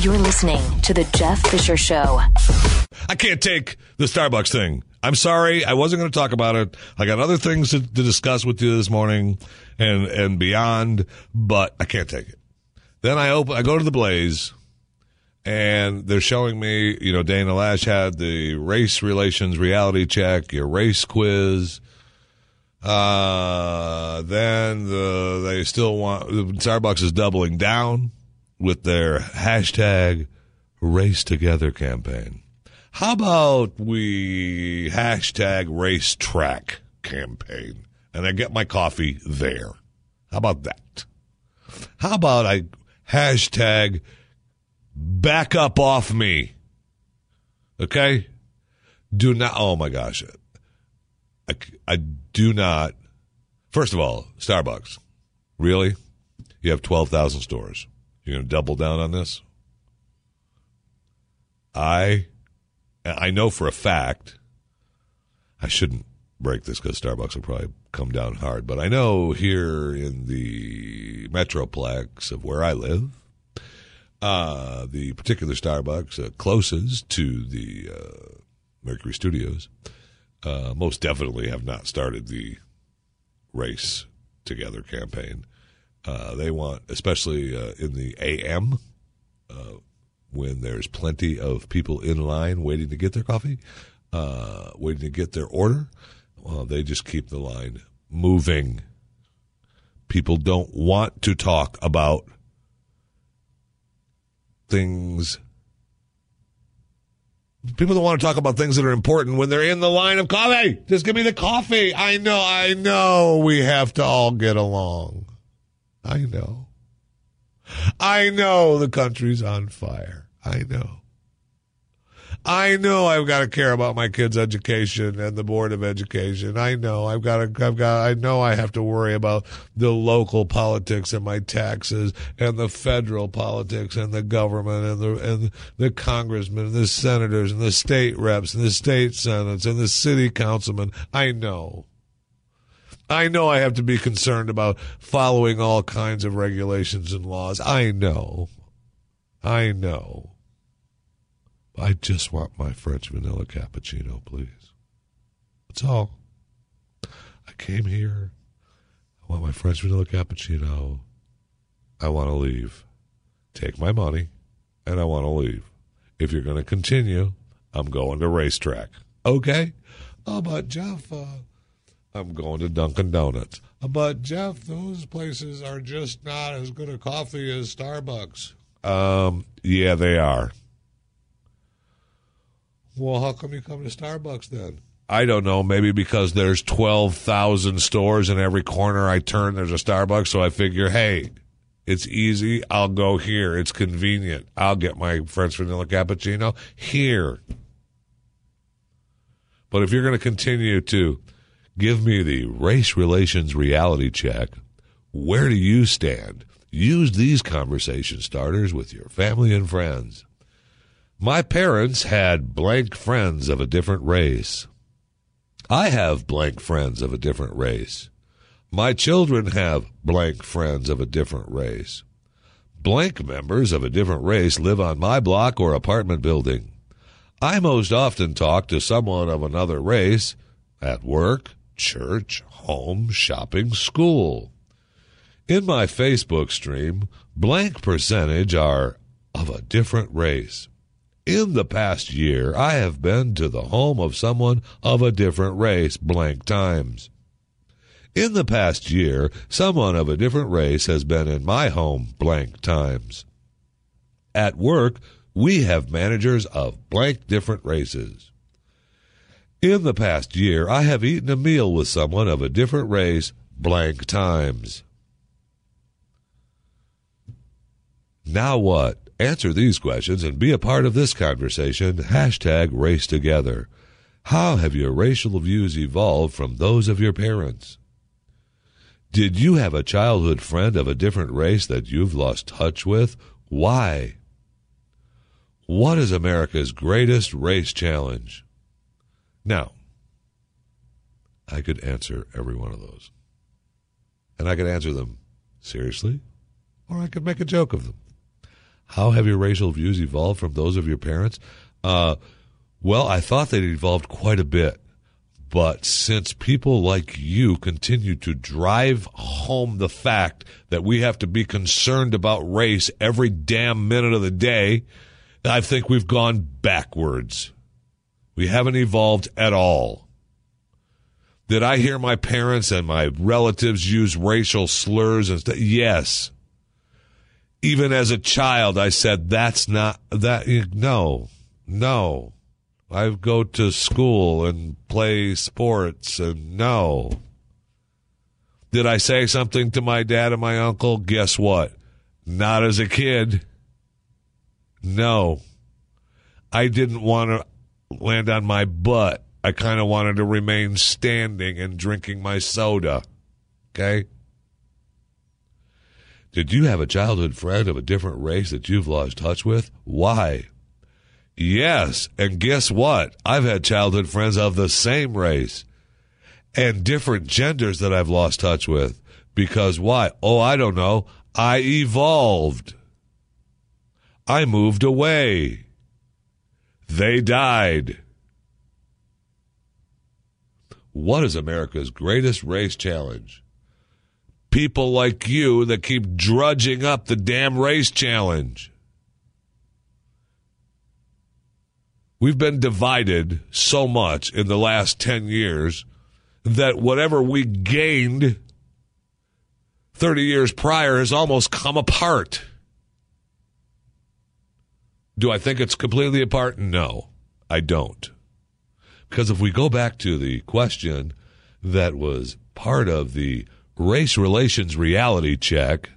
You're listening to The Jeff Fisher Show. I can't take the Starbucks thing. I'm sorry. I wasn't going to talk about it. I got other things to, to discuss with you this morning and, and beyond, but I can't take it. Then I open, I go to the Blaze and they're showing me, you know, Dana Loesch had the race relations reality check, your race quiz. Uh, then the, they still want, Starbucks is doubling down with their hashtag race together campaign. How about we hashtag racetrack campaign and I get my coffee there? How about that? How about I hashtag back up off me? Okay? Do not, oh my gosh. I, I do not. First of all, Starbucks. Really? You have 12,000 stores. You're going to double down on this? I I know for a fact I shouldn't break this because Starbucks will probably come down hard, but I know here in the metroplex of where I live, uh, the particular Starbucks uh, closest to the uh, Mercury Studios uh, most definitely have not started the race together campaign. Uh, they want, especially uh, in the AM, uh, when there's plenty of people in line waiting to get their coffee, uh, waiting to get their order. They just keep the line moving. People don't want to talk about things. People don't want to talk about things that are important when they're in the line of coffee. Just give me the coffee. I know, I know we have to all get along. I know. I know the country's on fire. I know. I know I've got to care about my kids' education and the board of education. I know I've got to, I've got, I know I have to worry about the local politics and my taxes and the federal politics and the government and the, and the congressmen and the senators and the state reps and the state senates and the city councilmen. I know. I know I have to be concerned about following all kinds of regulations and laws. I know. I know. I just want my French vanilla cappuccino, please. That's all. I came here. I want my French vanilla cappuccino. I want to leave. Take my money, and I want to leave. If you're going to continue, I'm going to racetrack. Okay? How about Jeff, uh, I'm going to Dunkin' Donuts. But Jeff, those places are just not as good a coffee as Starbucks. Um, yeah, they are. Well, how come you come to Starbucks then? I don't know. Maybe because there's 12,000 stores in every corner I turn, there's a Starbucks. So I figure, hey, it's easy. I'll go here. It's convenient. I'll get my French vanilla cappuccino here. But if you're going to continue to give me the race relations reality check, where do you stand? Use these conversation starters with your family and friends. My parents had blank friends of a different race. I have blank friends of a different race. My children have blank friends of a different race. Blank members of a different race live on my block or apartment building. I most often talk to someone of another race at work, church, home, shopping, school. In my Facebook stream, blank percentage are of a different race. In the past year, I have been to the home of someone of a different race blank times. In the past year, someone of a different race has been in my home blank times. At work, we have managers of blank different races. In the past year, I have eaten a meal with someone of a different race blank times. Now what? Answer these questions and be a part of this conversation. Hashtag race together. How have your racial views evolved from those of your parents? Did you have a childhood friend of a different race that you've lost touch with? Why? What is America's greatest race challenge? Now, I could answer every one of those. And I could answer them seriously, or I could make a joke of them. How have your racial views evolved from those of your parents? Uh, well, I thought they'd evolved quite a bit. But since people like you continue to drive home the fact that we have to be concerned about race every damn minute of the day, I think we've gone backwards. We haven't evolved at all. Did I hear my parents and my relatives use racial slurs and stuff? Yes. Even as a child, I said, that's not that. No, no. I go to school and play sports and no. Did I say something to my dad and my uncle? Guess what? Not as a kid. No. I didn't want to land on my butt. I kind of wanted to remain standing and drinking my soda. Okay? Did you have a childhood friend of a different race that you've lost touch with? Why? Yes. And guess what? I've had childhood friends of the same race and different genders that I've lost touch with. Because why? Oh, I don't know. I evolved. I moved away. They died. What is America's greatest race challenge? People like you that keep drudging up the damn race challenge. We've been divided so much in the last 10 years that whatever we gained 30 years prior has almost come apart. Do I think it's completely apart? No, I don't. Because if we go back to the question that was part of the race relations reality check,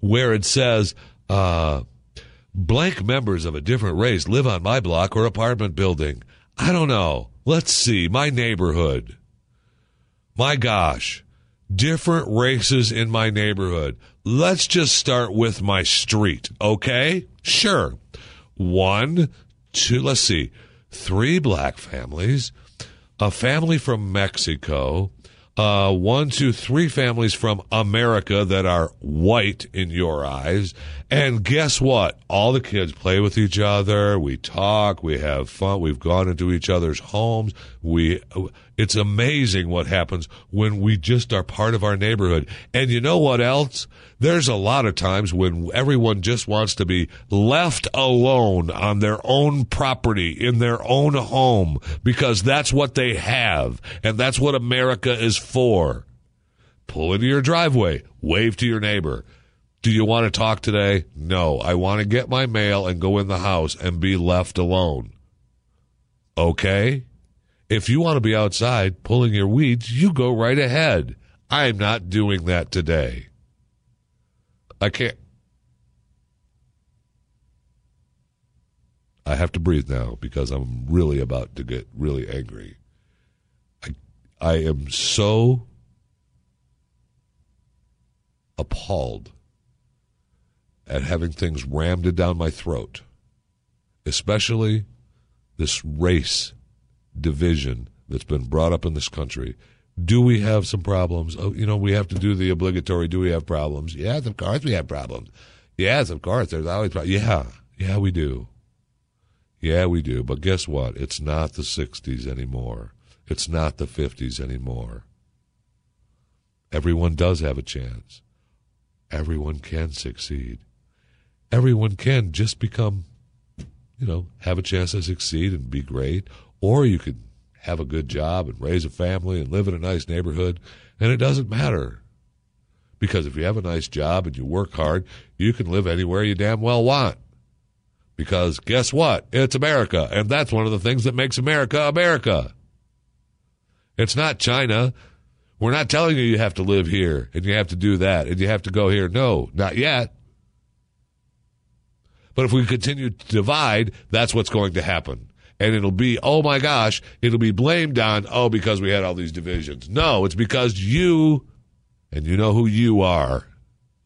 where it says, uh, blank members of a different race live on my block or apartment building. I don't know. Let's see. My neighborhood. My gosh. Different races in my neighborhood. Let's just start with my street, okay? Sure. One, two, let's see. Three black families, a family from Mexico, uh, one, two, three families from America that are white in your eyes. And guess what? All the kids play with each other. We talk. We have fun. We've gone into each other's homes. We, it's amazing what happens when we just are part of our neighborhood. And you know what else? There's a lot of times when everyone just wants to be left alone on their own property, in their own home, because that's what they have. And that's what America is for. Pull into your driveway, wave to your neighbor. Do you want to talk today? No, I want to get my mail and go in the house and be left alone. Okay? If you want to be outside pulling your weeds, you go right ahead. I'm not doing that today. I can't. I have to breathe now because I'm really about to get really angry. I I am so appalled at having things rammed down my throat, especially this race division that's been brought up in this country do we have some problems? Oh, you know, we have to do the obligatory. Do we have problems? Yes, of course we have problems. Yes, of course. There's always problems. Yeah, yeah, we do. Yeah, we do. But guess what? It's not the 60s anymore. It's not the 50s anymore. Everyone does have a chance. Everyone can succeed. Everyone can just become, you know, have a chance to succeed and be great. Or you could have a good job and raise a family and live in a nice neighborhood. And it doesn't matter. Because if you have a nice job and you work hard, you can live anywhere you damn well want. Because guess what? It's America. And that's one of the things that makes America America. It's not China. We're not telling you you have to live here and you have to do that and you have to go here. No, not yet. But if we continue to divide, that's what's going to happen and it'll be, oh my gosh, it'll be blamed on, oh, because we had all these divisions. No, it's because you, and you know who you are,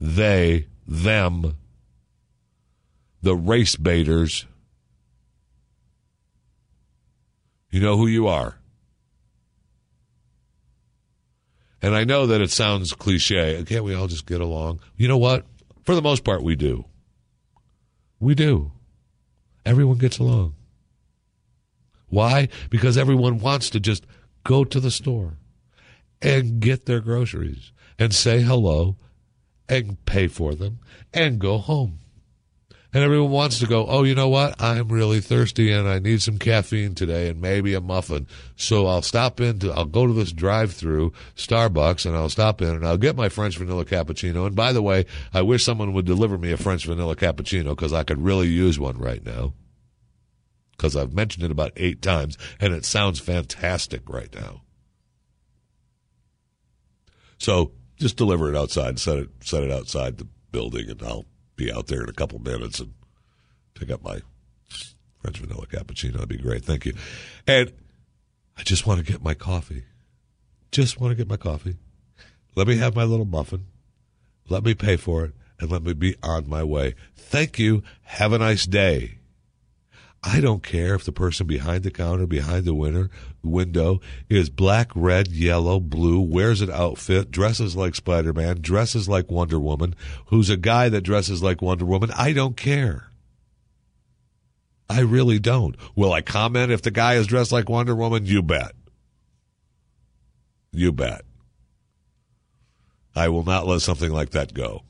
they, them, the race baiters, you know who you are. And I know that it sounds cliche. Can't we all just get along? You know what? For the most part, we do. We do. Everyone gets along. Why? Because everyone wants to just go to the store and get their groceries and say hello and pay for them and go home. And everyone wants to go, oh, you know what? I'm really thirsty and I need some caffeine today and maybe a muffin. So I'll stop in to, I'll go to this drive through Starbucks and I'll stop in and I'll get my French vanilla cappuccino. And by the way, I wish someone would deliver me a French vanilla cappuccino because I could really use one right now. Because I've mentioned it about eight times and it sounds fantastic right now. So just deliver it outside, set it, set it outside the building and I'll be out there in a couple minutes and pick up my French vanilla cappuccino. That'd be great. Thank you. And I just want to get my coffee. Just want to get my coffee. Let me have my little muffin. Let me pay for it and let me be on my way. Thank you. Have a nice day. I don't care if the person behind the counter, behind the winner, window is black, red, yellow, blue, wears an outfit, dresses like Spider Man, dresses like Wonder Woman, who's a guy that dresses like Wonder Woman. I don't care. I really don't. Will I comment if the guy is dressed like Wonder Woman? You bet. You bet. I will not let something like that go.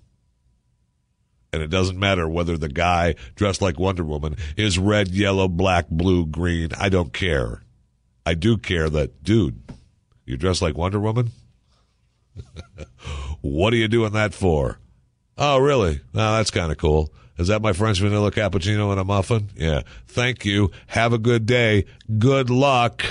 And it doesn't matter whether the guy dressed like Wonder Woman is red, yellow, black, blue, green. I don't care. I do care that, dude, you're dressed like Wonder Woman? what are you doing that for? Oh, really? Oh, that's kind of cool. Is that my French vanilla cappuccino and a muffin? Yeah. Thank you. Have a good day. Good luck.